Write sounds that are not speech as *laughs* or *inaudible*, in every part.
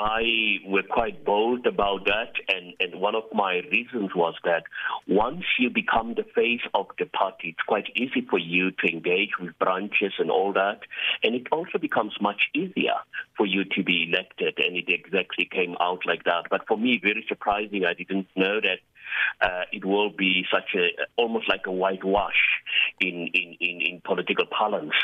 I were quite bold about that, and, and one of my reasons was that once you become the face of the party, it's quite easy for you to engage with branches and all that, and it also becomes much easier for you to be elected, and it exactly came out like that. But for me, very surprising. I didn't know that uh, it will be such a almost like a whitewash in in in, in political parlance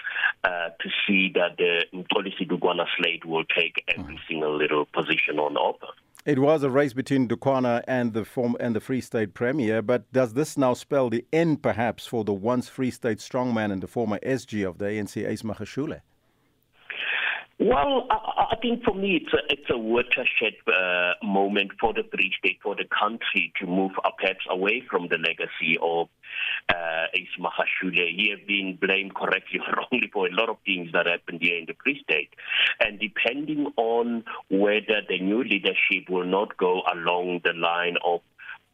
uh, to see that the Mxolisi Dukwana slate will take every single little position on offer. It was a race between Dukwana and the form and the Free State Premier, but does this now spell the end, perhaps, for the once Free State strongman and the former SG of the ANC, Ace Magashule? Well, I, I think for me it's a, it's a watershed uh, moment for the Free State, for the country to move perhaps away from the legacy of uh, Ace Magashule. He has been blamed correctly or *laughs* wrongly for a lot of things that happened here in the Free State. And depending on whether the new leadership will not go along the line of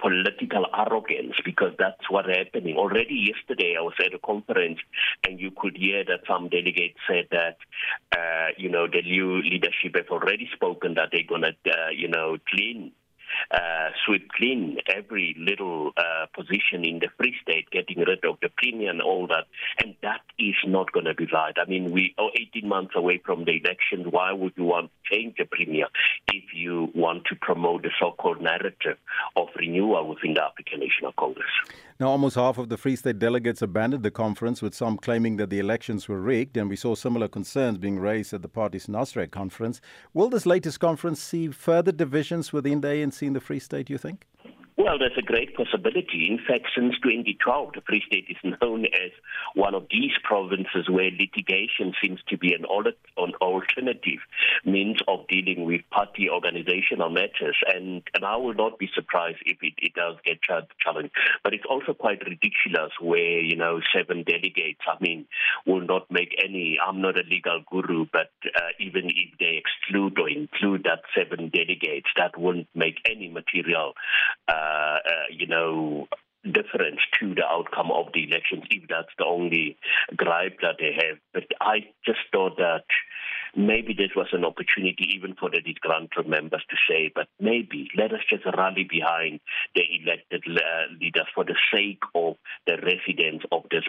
political arrogance because that's what's happening. Already yesterday, I was at a conference and you could hear that some delegates said that, uh, you know, the new leadership have already spoken that they're going to, uh, you know, clean uh, sweep clean every little uh, position in the Free State, premier and all that. And that is not going to be right. I mean, we are 18 months away from the election. Why would you want to change the premier if you want to promote the so-called narrative of renewal within the African National Congress? Now, almost half of the Free State delegates abandoned the conference, with some claiming that the elections were rigged, and we saw similar concerns being raised at the party's Nasrec conference. Will this latest conference see further divisions within the ANC in the Free State, you think? Well, there's a great possibility. In fact, since 2012, the Free State is *laughs* known as one of these provinces where litigation seems to be an alternative means of dealing with party organizational matters. And, and I will not be surprised if it, it does get challenged. But it's also quite ridiculous where, you know, seven delegates, I mean, will not make any, I'm not a legal guru, but uh, even if they exclude or include that seven delegates, that won't make any material. You know, difference to the outcome of the elections if that's the only gripe that they have. But I just thought that maybe this was an opportunity even for the disgruntled members to say, but maybe let us just rally behind the elected uh, leaders for the sake of the residents of this